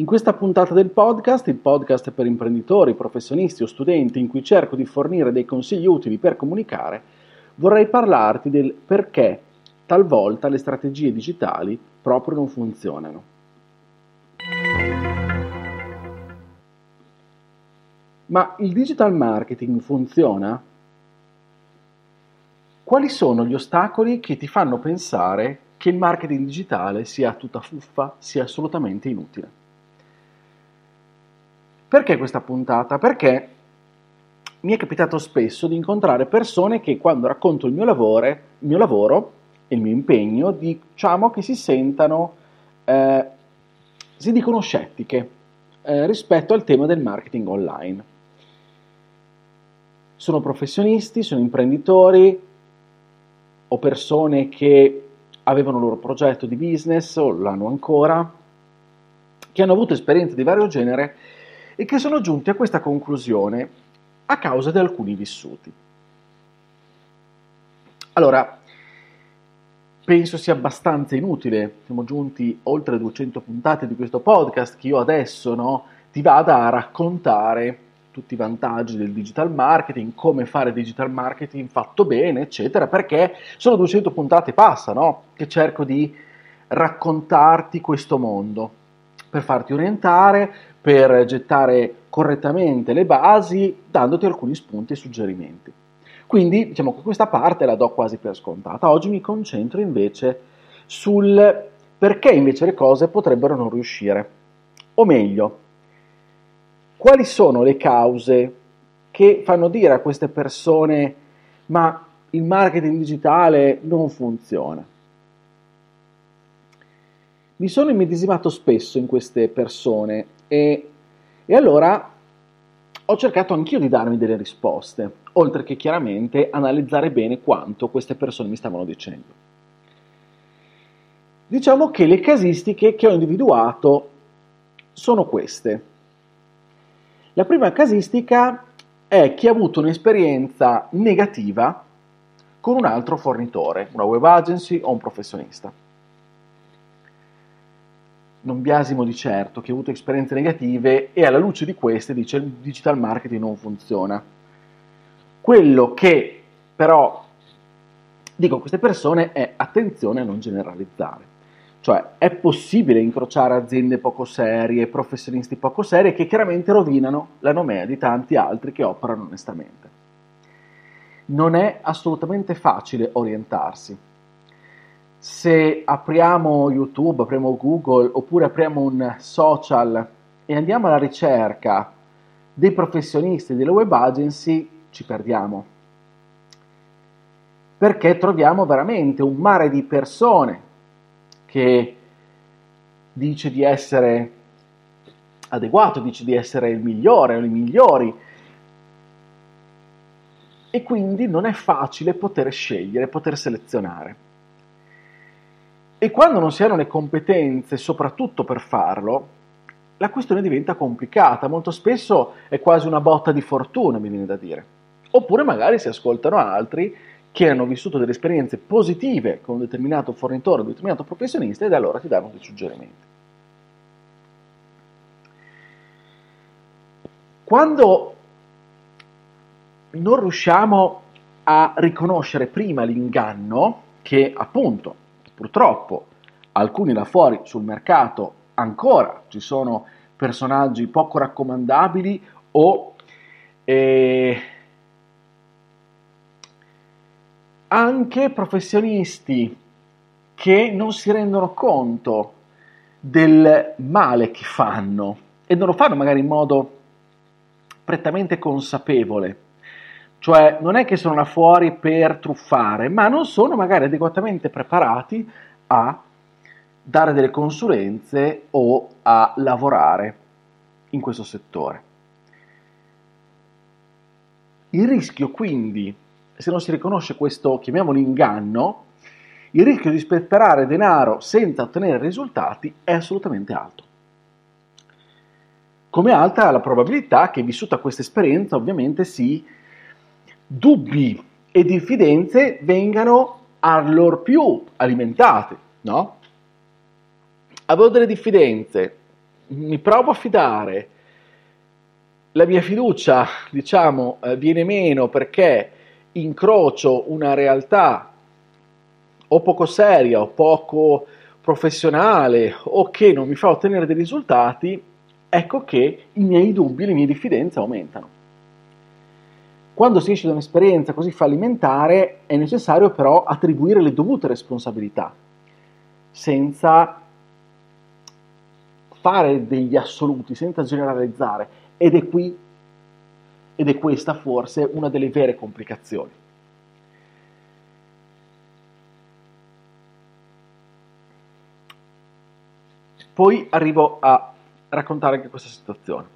In questa puntata del podcast, il podcast per imprenditori, professionisti o studenti in cui cerco di fornire dei consigli utili per comunicare, vorrei parlarti del perché talvolta le strategie digitali proprio non funzionano. Ma il digital marketing funziona? Quali sono gli ostacoli che ti fanno pensare che il marketing digitale sia tutta fuffa, sia assolutamente inutile? Perché questa puntata? Perché mi è capitato spesso di incontrare persone che quando racconto il mio lavoro, il mio lavoro e il mio impegno, diciamo che si sentano, eh, si dicono scettiche eh, rispetto al tema del marketing online. Sono professionisti, sono imprenditori, o persone che avevano il loro progetto di business o l'hanno ancora, che hanno avuto esperienze di vario genere e che sono giunti a questa conclusione a causa di alcuni vissuti. Allora, penso sia abbastanza inutile, siamo giunti oltre 200 puntate di questo podcast, che io adesso no, ti vada a raccontare tutti i vantaggi del digital marketing, come fare digital marketing fatto bene, eccetera, perché sono 200 puntate passa, no? Che cerco di raccontarti questo mondo, per farti orientare, per gettare correttamente le basi, dandoti alcuni spunti e suggerimenti. Quindi diciamo che questa parte la do quasi per scontata. Oggi mi concentro invece sul perché invece le cose potrebbero non riuscire. O meglio, quali sono le cause che fanno dire a queste persone ma il marketing digitale non funziona? Mi sono immedesimato spesso in queste persone e, e allora ho cercato anch'io di darmi delle risposte, oltre che chiaramente analizzare bene quanto queste persone mi stavano dicendo. Diciamo che le casistiche che ho individuato sono queste. La prima casistica è chi ha avuto un'esperienza negativa con un altro fornitore, una web agency o un professionista. Non biasimo di certo chi ha avuto esperienze negative e alla luce di queste dice il digital marketing non funziona. Quello che però dico a queste persone è attenzione a non generalizzare. Cioè è possibile incrociare aziende poco serie, professionisti poco serie che chiaramente rovinano la nomea di tanti altri che operano onestamente. Non è assolutamente facile orientarsi. Se apriamo YouTube, apriamo Google oppure apriamo un social e andiamo alla ricerca dei professionisti delle web agency, ci perdiamo. Perché troviamo veramente un mare di persone che dice di essere adeguato, dice di essere il migliore o i migliori. E quindi non è facile poter scegliere, poter selezionare. E quando non si hanno le competenze, soprattutto per farlo, la questione diventa complicata. Molto spesso è quasi una botta di fortuna, mi viene da dire. Oppure magari si ascoltano altri che hanno vissuto delle esperienze positive con un determinato fornitore, un determinato professionista ed allora ti danno dei suggerimenti. Quando non riusciamo a riconoscere prima l'inganno, che appunto purtroppo alcuni là fuori sul mercato ancora ci sono personaggi poco raccomandabili o eh, anche professionisti che non si rendono conto del male che fanno e non lo fanno magari in modo prettamente consapevole. Cioè non è che sono là fuori per truffare, ma non sono magari adeguatamente preparati a dare delle consulenze o a lavorare in questo settore. Il rischio quindi, se non si riconosce questo, chiamiamolo inganno, il rischio di sperperare denaro senza ottenere risultati è assolutamente alto. Come alta la probabilità che vissuta questa esperienza ovviamente si dubbi e diffidenze vengano allor più alimentate, no? Avevo delle diffidenze, mi provo a fidare, la mia fiducia, diciamo, eh, viene meno perché incrocio una realtà o poco seria o poco professionale o che non mi fa ottenere dei risultati, ecco che i miei dubbi, le mie diffidenze aumentano. Quando si esce da un'esperienza così fallimentare è necessario però attribuire le dovute responsabilità, senza fare degli assoluti, senza generalizzare. Ed è qui, ed è questa forse una delle vere complicazioni. Poi arrivo a raccontare anche questa situazione.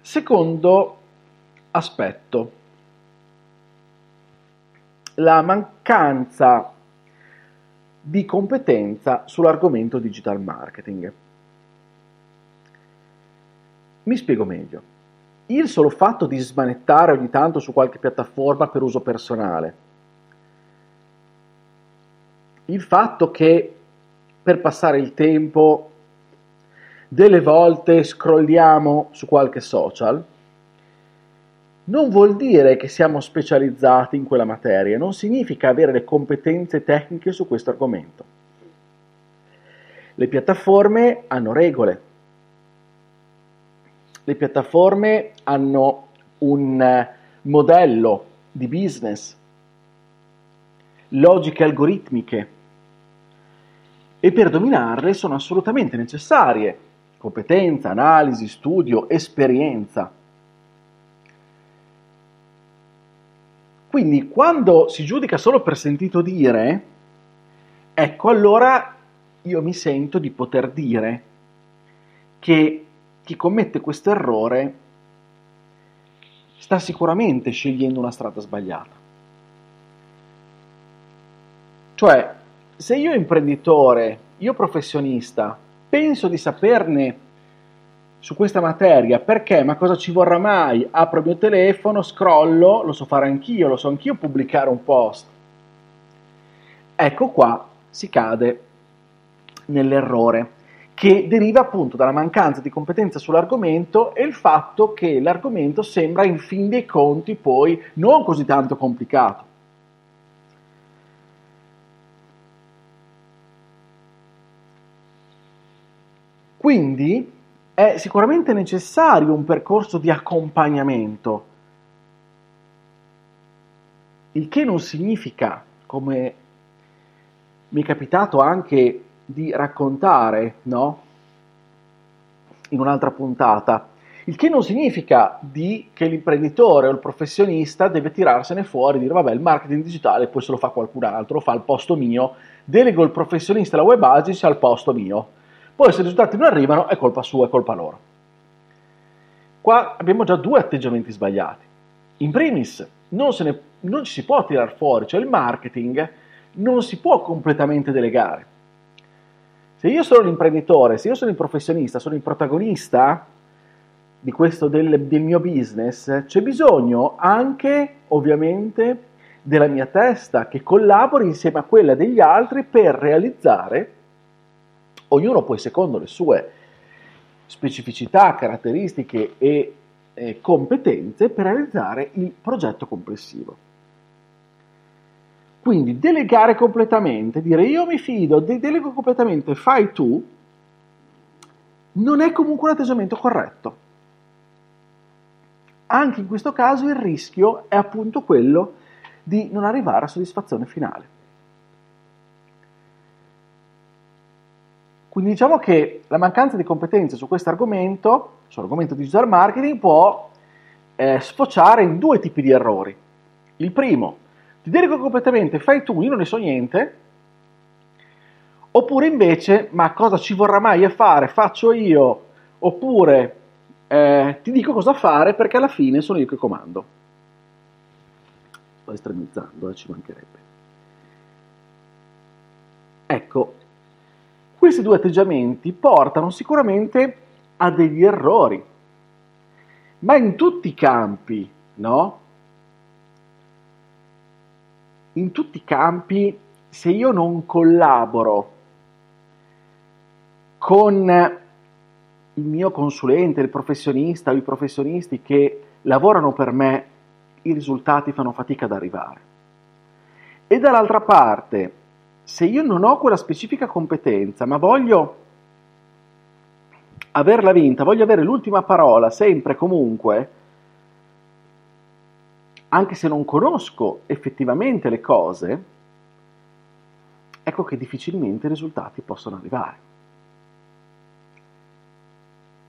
Secondo aspetto, la mancanza di competenza sull'argomento digital marketing. Mi spiego meglio. Il solo fatto di smanettare ogni tanto su qualche piattaforma per uso personale, il fatto che per passare il tempo delle volte scrolliamo su qualche social, non vuol dire che siamo specializzati in quella materia, non significa avere le competenze tecniche su questo argomento. Le piattaforme hanno regole, le piattaforme hanno un modello di business, logiche algoritmiche e per dominarle sono assolutamente necessarie competenza, analisi, studio, esperienza. Quindi quando si giudica solo per sentito dire, ecco allora io mi sento di poter dire che chi commette questo errore sta sicuramente scegliendo una strada sbagliata. Cioè, se io imprenditore, io professionista, penso di saperne su questa materia, perché? Ma cosa ci vorrà mai? Apro il mio telefono, scrollo, lo so fare anch'io, lo so anch'io pubblicare un post. Ecco qua si cade nell'errore che deriva appunto dalla mancanza di competenza sull'argomento e il fatto che l'argomento sembra in fin dei conti poi non così tanto complicato. Quindi è sicuramente necessario un percorso di accompagnamento, il che non significa, come mi è capitato anche di raccontare, no? In un'altra puntata, il che non significa di che l'imprenditore o il professionista deve tirarsene fuori e dire vabbè il marketing digitale poi se lo fa qualcun altro, lo fa al posto mio, delego il professionista la web agency al posto mio poi se i risultati non arrivano è colpa sua, è colpa loro. Qua abbiamo già due atteggiamenti sbagliati. In primis, non, ne, non ci si può tirar fuori, cioè il marketing non si può completamente delegare. Se io sono l'imprenditore, se io sono il professionista, sono il protagonista di questo del, del mio business, c'è bisogno anche, ovviamente, della mia testa che collabori insieme a quella degli altri per realizzare ognuno poi secondo le sue specificità, caratteristiche e eh, competenze per realizzare il progetto complessivo. Quindi delegare completamente, dire io mi fido, de- delego completamente, fai tu, non è comunque un atteggiamento corretto. Anche in questo caso il rischio è appunto quello di non arrivare a soddisfazione finale. Quindi diciamo che la mancanza di competenze su questo argomento, sull'argomento digital marketing, può eh, sfociare in due tipi di errori. Il primo, ti dedico completamente, fai tu, io non ne so niente, Oppure invece, ma cosa ci vorrà mai a fare? Faccio io. Oppure eh, ti dico cosa fare perché alla fine sono io che comando. Sto estremizzando, eh, ci mancherebbe. Ecco, questi due atteggiamenti portano sicuramente a degli errori, ma in tutti i campi, no? In tutti i campi, se io non collaboro con il mio consulente, il professionista o i professionisti che lavorano per me, i risultati fanno fatica ad arrivare. E dall'altra parte, se io non ho quella specifica competenza, ma voglio averla vinta, voglio avere l'ultima parola sempre comunque, anche se non conosco effettivamente le cose, ecco che difficilmente i risultati possono arrivare.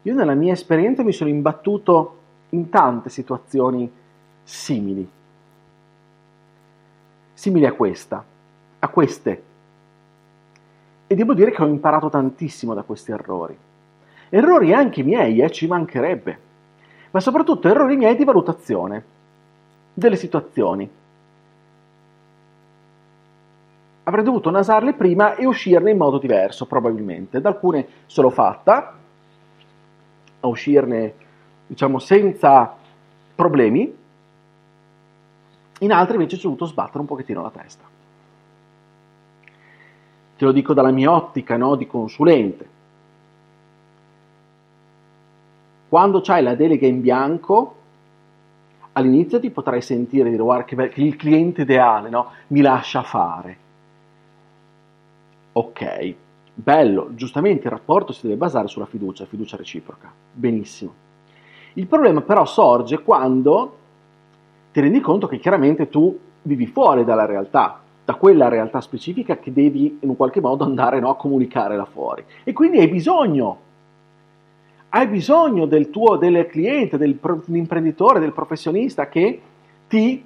Io nella mia esperienza mi sono imbattuto in tante situazioni simili, simili a questa, a queste. E devo dire che ho imparato tantissimo da questi errori. Errori anche miei, eh, ci mancherebbe, ma soprattutto errori miei di valutazione delle situazioni. Avrei dovuto nasarle prima e uscirne in modo diverso, probabilmente. Da alcune sono fatta, a uscirne, diciamo, senza problemi, in altri invece ci ho dovuto sbattere un pochettino la testa. Te lo dico dalla mia ottica no, di consulente. Quando c'hai la delega in bianco, all'inizio ti potrai sentire dire guarda che, che il cliente ideale no, mi lascia fare. Ok, Bello, giustamente il rapporto si deve basare sulla fiducia, fiducia reciproca. Benissimo. Il problema però sorge quando ti rendi conto che chiaramente tu vivi fuori dalla realtà, da quella realtà specifica che devi in un qualche modo andare no, a comunicare là fuori. E quindi hai bisogno, hai bisogno del tuo del cliente, dell'imprenditore, del professionista che ti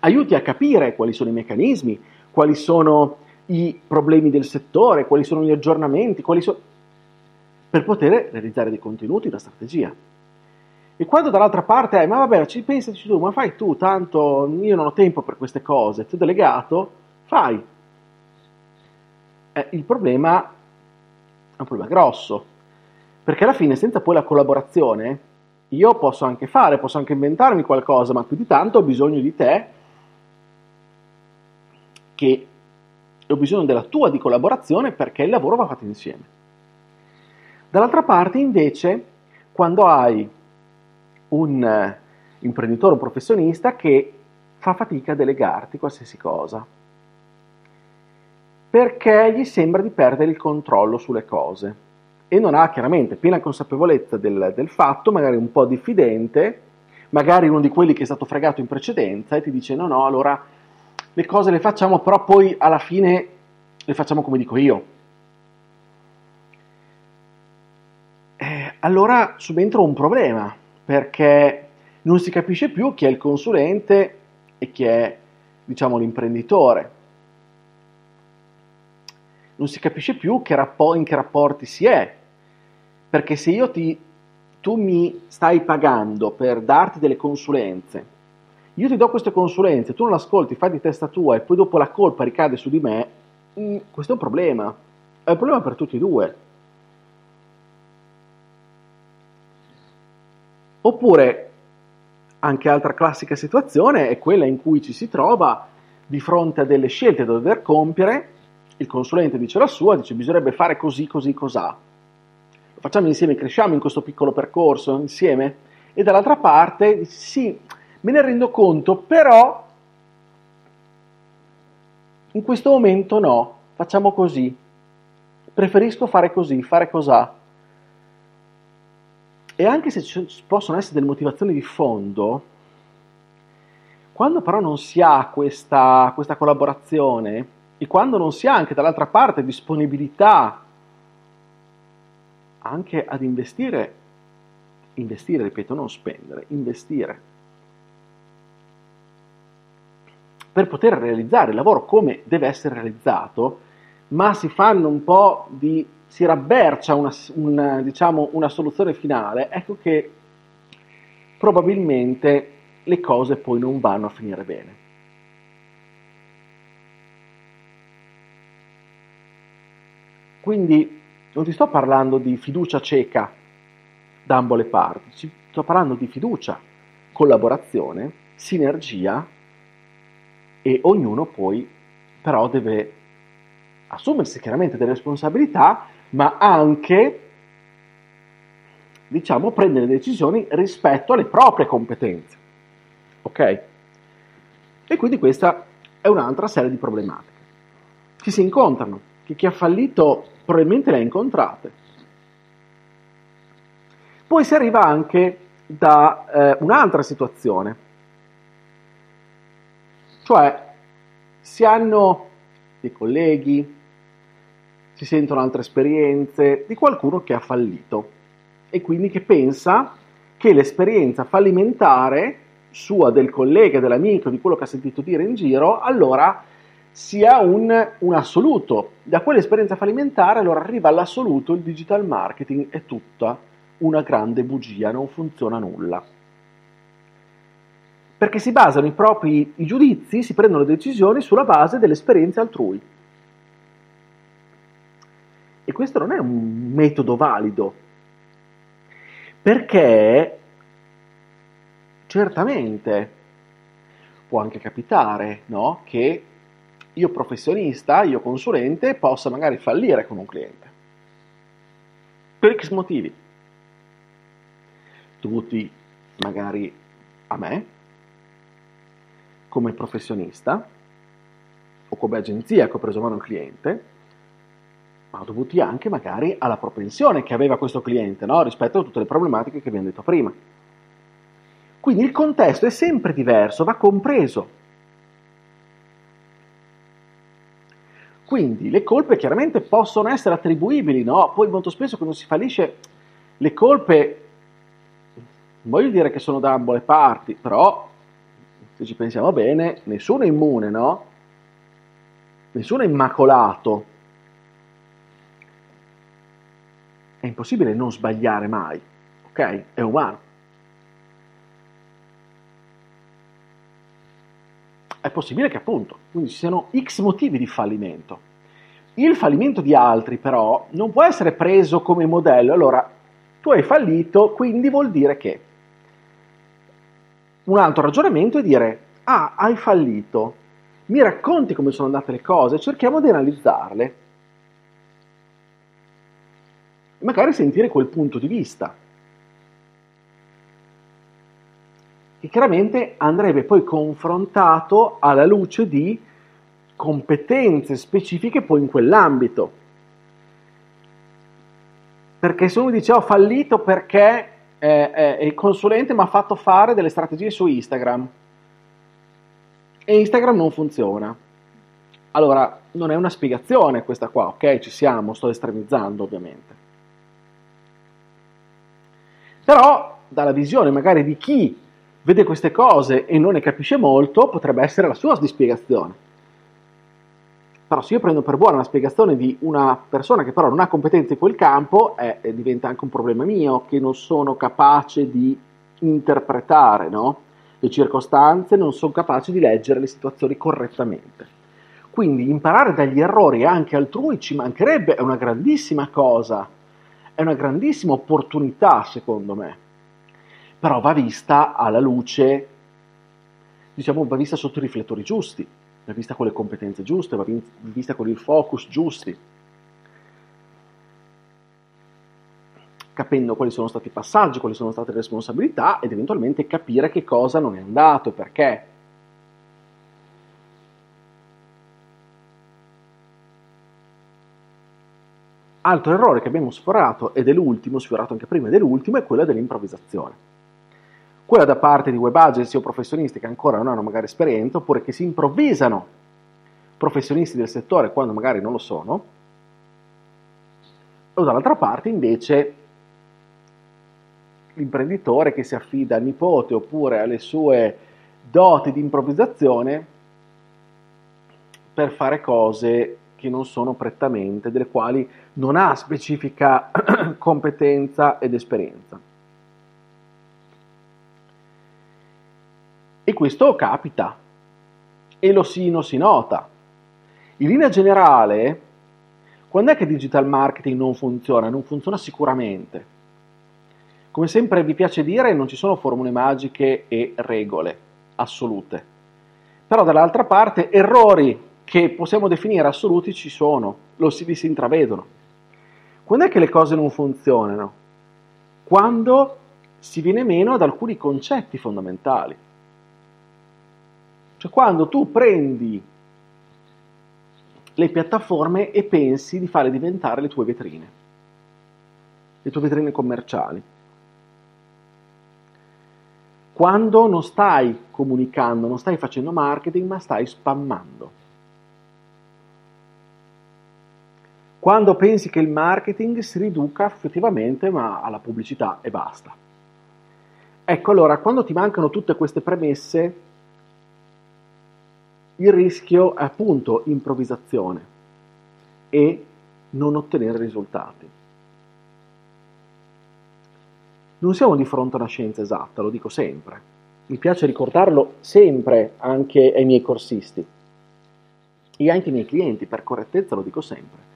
aiuti a capire quali sono i meccanismi, quali sono i problemi del settore, quali sono gli aggiornamenti, sono... per poter realizzare dei contenuti, una strategia. E quando dall'altra parte hai, ma vabbè, ci pensi tu, ma fai tu, tanto io non ho tempo per queste cose, ti ho delegato, fai. Eh, il problema è un problema grosso, perché alla fine senza poi la collaborazione io posso anche fare, posso anche inventarmi qualcosa, ma più di tanto ho bisogno di te che ho bisogno della tua di collaborazione perché il lavoro va fatto insieme. Dall'altra parte, invece, quando hai un eh, imprenditore, un professionista che fa fatica a delegarti qualsiasi cosa, perché gli sembra di perdere il controllo sulle cose. E non ha chiaramente piena consapevolezza del, del fatto, magari un po' diffidente, magari uno di quelli che è stato fregato in precedenza e ti dice no, no, allora le cose le facciamo, però poi alla fine le facciamo come dico io. Eh, allora subentra un problema, perché non si capisce più chi è il consulente e chi è, diciamo, l'imprenditore. Non si capisce più che rappo- in che rapporti si è, perché se io ti, tu mi stai pagando per darti delle consulenze, io ti do queste consulenze, tu non ascolti, fai di testa tua e poi dopo la colpa ricade su di me, mm, questo è un problema. È un problema per tutti e due. Oppure, anche altra classica situazione è quella in cui ci si trova di fronte a delle scelte da dover compiere, il consulente dice la sua, dice bisognerebbe fare così, così, cos'ha. Lo facciamo insieme, cresciamo in questo piccolo percorso insieme e dall'altra parte sì, me ne rendo conto, però in questo momento no, facciamo così, preferisco fare così, fare cos'ha. E anche se ci possono essere delle motivazioni di fondo, quando però non si ha questa, questa collaborazione e quando non si ha anche dall'altra parte disponibilità anche ad investire, investire, ripeto, non spendere, investire per poter realizzare il lavoro come deve essere realizzato, ma si fanno un po' di si rabbercia una, una, diciamo, una soluzione finale, ecco che probabilmente le cose poi non vanno a finire bene. Quindi non ti sto parlando di fiducia cieca da ambo le parti, sto parlando di fiducia, collaborazione, sinergia e ognuno poi però deve assumersi chiaramente delle responsabilità, ma anche diciamo prendere decisioni rispetto alle proprie competenze. Ok? E quindi questa è un'altra serie di problematiche che si incontrano, che chi ha fallito probabilmente le ha incontrate. Poi si arriva anche da eh, un'altra situazione, cioè si hanno dei colleghi, si sentono altre esperienze di qualcuno che ha fallito e quindi che pensa che l'esperienza fallimentare sua, del collega, dell'amico, di quello che ha sentito dire in giro, allora sia un, un assoluto. Da quell'esperienza fallimentare allora arriva all'assoluto, il digital marketing è tutta una grande bugia, non funziona nulla. Perché si basano i propri i giudizi, si prendono decisioni sulla base delle esperienze altrui. E questo non è un metodo valido, perché certamente può anche capitare no? che io professionista, io consulente, possa magari fallire con un cliente. Per X motivi. Dovuti magari a me, come professionista, o come agenzia che ho preso mano un cliente, ma dovuti anche magari alla propensione che aveva questo cliente no? rispetto a tutte le problematiche che abbiamo detto prima. Quindi il contesto è sempre diverso, va compreso. Quindi le colpe chiaramente possono essere attribuibili, no? Poi molto spesso quando si fallisce le colpe, non voglio dire che sono da ambo le parti, però se ci pensiamo bene, nessuno è immune, no? Nessuno è immacolato È impossibile non sbagliare mai, ok? È umano. È possibile che appunto, quindi ci siano x motivi di fallimento. Il fallimento di altri però non può essere preso come modello, allora tu hai fallito, quindi vuol dire che. Un altro ragionamento è dire, ah, hai fallito, mi racconti come sono andate le cose, cerchiamo di analizzarle magari sentire quel punto di vista. Che chiaramente andrebbe poi confrontato alla luce di competenze specifiche poi in quell'ambito. Perché se uno dice ho fallito perché eh, eh, il consulente mi ha fatto fare delle strategie su Instagram e Instagram non funziona. Allora, non è una spiegazione questa qua, ok? Ci siamo, sto estremizzando ovviamente. Però dalla visione magari di chi vede queste cose e non ne capisce molto, potrebbe essere la sua dispiegazione. Però se io prendo per buona la spiegazione di una persona che però non ha competenze in quel campo, eh, diventa anche un problema mio, che non sono capace di interpretare no? le circostanze, non sono capace di leggere le situazioni correttamente. Quindi imparare dagli errori anche altrui ci mancherebbe, è una grandissima cosa è una grandissima opportunità, secondo me, però va vista alla luce, diciamo, va vista sotto i riflettori giusti, va vista con le competenze giuste, va vista con il focus giusti, capendo quali sono stati i passaggi, quali sono state le responsabilità ed eventualmente capire che cosa non è andato e perché. Altro errore che abbiamo sforato, ed è l'ultimo, sfiorato anche prima, ed è l'ultimo, è quello dell'improvvisazione. Quella da parte di web agency o professionisti che ancora non hanno magari esperienza, oppure che si improvvisano professionisti del settore quando magari non lo sono, o dall'altra parte invece l'imprenditore che si affida al nipote oppure alle sue doti di improvvisazione per fare cose che non sono prettamente, delle quali non ha specifica competenza ed esperienza. E questo capita e lo si, si nota. In linea generale, quando è che digital marketing non funziona? Non funziona sicuramente. Come sempre vi piace dire, non ci sono formule magiche e regole assolute. Però dall'altra parte errori che possiamo definire assoluti ci sono, lo si, si intravedono. Quando è che le cose non funzionano? Quando si viene meno ad alcuni concetti fondamentali. Cioè quando tu prendi le piattaforme e pensi di fare diventare le tue vetrine, le tue vetrine commerciali. Quando non stai comunicando, non stai facendo marketing, ma stai spammando. Quando pensi che il marketing si riduca effettivamente ma alla pubblicità e basta. Ecco allora, quando ti mancano tutte queste premesse, il rischio è appunto improvvisazione e non ottenere risultati. Non siamo di fronte a una scienza esatta, lo dico sempre. Mi piace ricordarlo sempre anche ai miei corsisti e anche ai miei clienti, per correttezza lo dico sempre.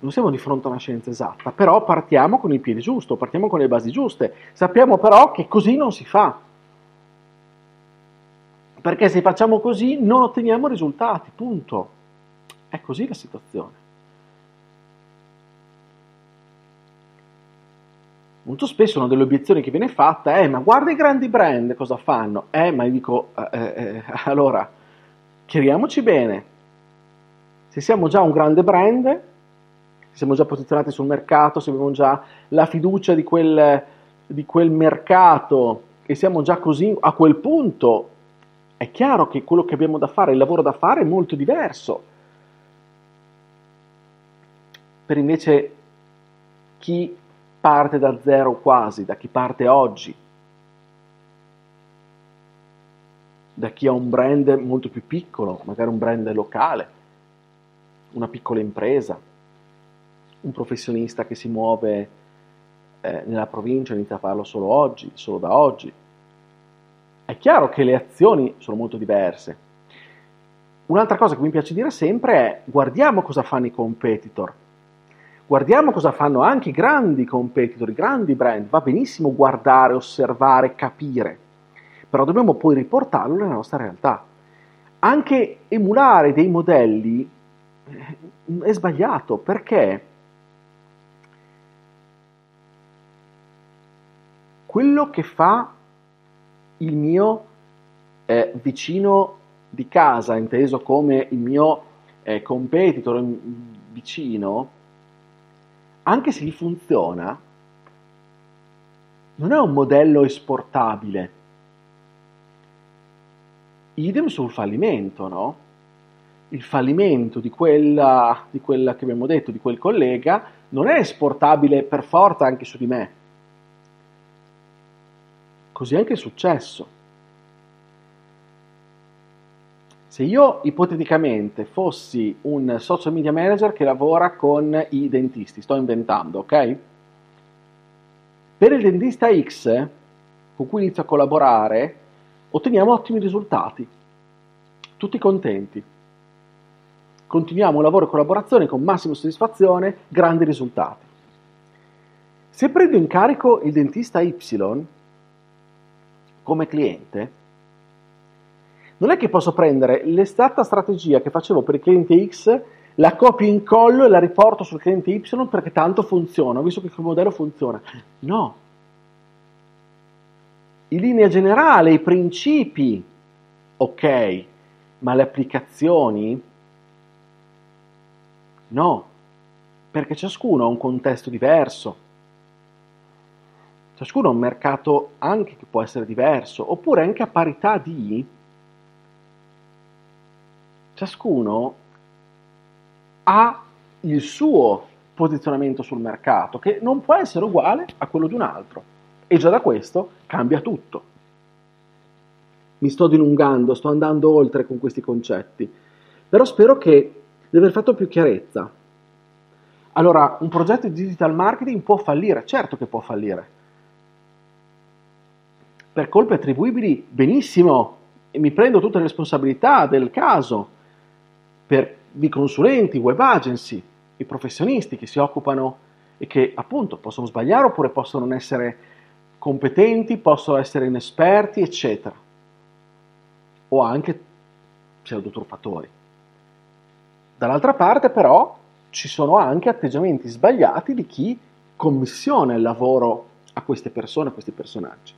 Non siamo di fronte a una scienza esatta, però partiamo con il piede giusto, partiamo con le basi giuste. Sappiamo però che così non si fa perché se facciamo così non otteniamo risultati, punto. È così la situazione. Molto spesso una delle obiezioni che viene fatta è ma guarda i grandi brand cosa fanno? Eh, ma io dico, eh, eh, eh allora, chiariamoci bene, se siamo già un grande brand, siamo già posizionati sul mercato, se abbiamo già la fiducia di quel, di quel mercato e siamo già così a quel punto è chiaro che quello che abbiamo da fare, il lavoro da fare è molto diverso. Per invece chi parte da zero quasi, da chi parte oggi, da chi ha un brand molto più piccolo, magari un brand locale, una piccola impresa, un professionista che si muove eh, nella provincia, inizia a farlo solo oggi, solo da oggi, è chiaro che le azioni sono molto diverse. Un'altra cosa che mi piace dire sempre è guardiamo cosa fanno i competitor, guardiamo cosa fanno anche i grandi competitor, i grandi brand. Va benissimo guardare, osservare, capire, però dobbiamo poi riportarlo nella nostra realtà. Anche emulare dei modelli eh, è sbagliato perché quello che fa il mio eh, vicino di casa, inteso come il mio eh, competitor vicino, anche se gli funziona, non è un modello esportabile. Idem sul fallimento, no? Il fallimento di quella, di quella che abbiamo detto, di quel collega, non è esportabile per forza anche su di me Così anche è successo. Se io ipoteticamente fossi un social media manager che lavora con i dentisti, sto inventando, ok? Per il dentista X con cui inizio a collaborare, otteniamo ottimi risultati, tutti contenti. Continuiamo un lavoro e collaborazione con massima soddisfazione, grandi risultati. Se prendo in carico il dentista Y, come cliente, non è che posso prendere l'esatta strategia che facevo per il cliente X, la copio in collo e la riporto sul cliente Y perché tanto funziona, visto che il modello funziona. No. In linea generale, i principi, ok, ma le applicazioni, no, perché ciascuno ha un contesto diverso ciascuno ha un mercato anche che può essere diverso, oppure anche a parità di ciascuno ha il suo posizionamento sul mercato, che non può essere uguale a quello di un altro. E già da questo cambia tutto. mi sto dilungando, sto andando oltre con questi concetti, però spero che di aver fatto più chiarezza. Allora, un progetto di digital marketing può fallire, certo che può fallire. Per colpe attribuibili, benissimo, e mi prendo tutte le responsabilità del caso, per i consulenti, web agency, i professionisti che si occupano e che appunto possono sbagliare oppure possono non essere competenti, possono essere inesperti, eccetera. O anche pseudotruffatori. Dall'altra parte però ci sono anche atteggiamenti sbagliati di chi commissiona il lavoro a queste persone, a questi personaggi.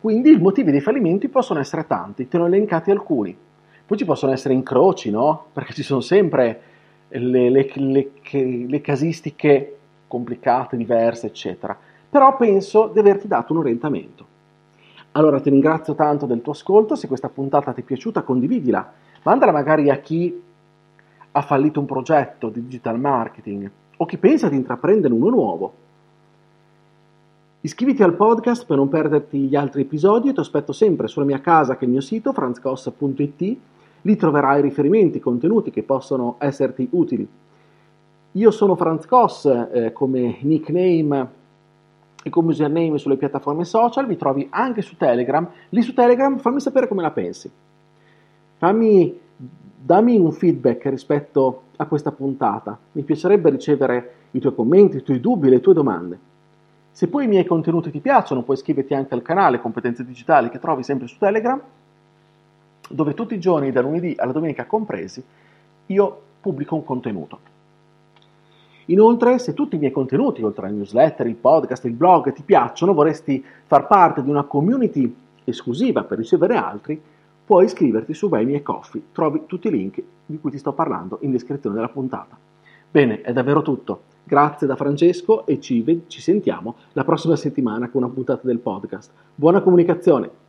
Quindi i motivi dei fallimenti possono essere tanti, te ne ho elencati alcuni. Poi ci possono essere incroci, no? Perché ci sono sempre le, le, le, le casistiche complicate, diverse, eccetera. Però penso di averti dato un orientamento. Allora ti ringrazio tanto del tuo ascolto, se questa puntata ti è piaciuta condividila, mandala magari a chi ha fallito un progetto di digital marketing o chi pensa di intraprendere uno nuovo. Iscriviti al podcast per non perderti gli altri episodi e ti aspetto sempre sulla mia casa che è il mio sito franzcos.it, lì troverai riferimenti, contenuti che possono esserti utili. Io sono Franz Koss eh, come nickname e come username sulle piattaforme social, vi trovi anche su Telegram. Lì su Telegram fammi sapere come la pensi. Fammi, dammi un feedback rispetto a questa puntata. Mi piacerebbe ricevere i tuoi commenti, i tuoi dubbi, le tue domande. Se poi i miei contenuti ti piacciono, puoi iscriverti anche al canale Competenze Digitali che trovi sempre su Telegram, dove tutti i giorni, da lunedì alla domenica compresi, io pubblico un contenuto. Inoltre, se tutti i miei contenuti, oltre al newsletter, il podcast, il blog, ti piacciono, vorresti far parte di una community esclusiva per ricevere altri, puoi iscriverti su Buy Me Coffee. Trovi tutti i link di cui ti sto parlando in descrizione della puntata. Bene, è davvero tutto. Grazie da Francesco e ci, ci sentiamo la prossima settimana con una puntata del podcast. Buona comunicazione!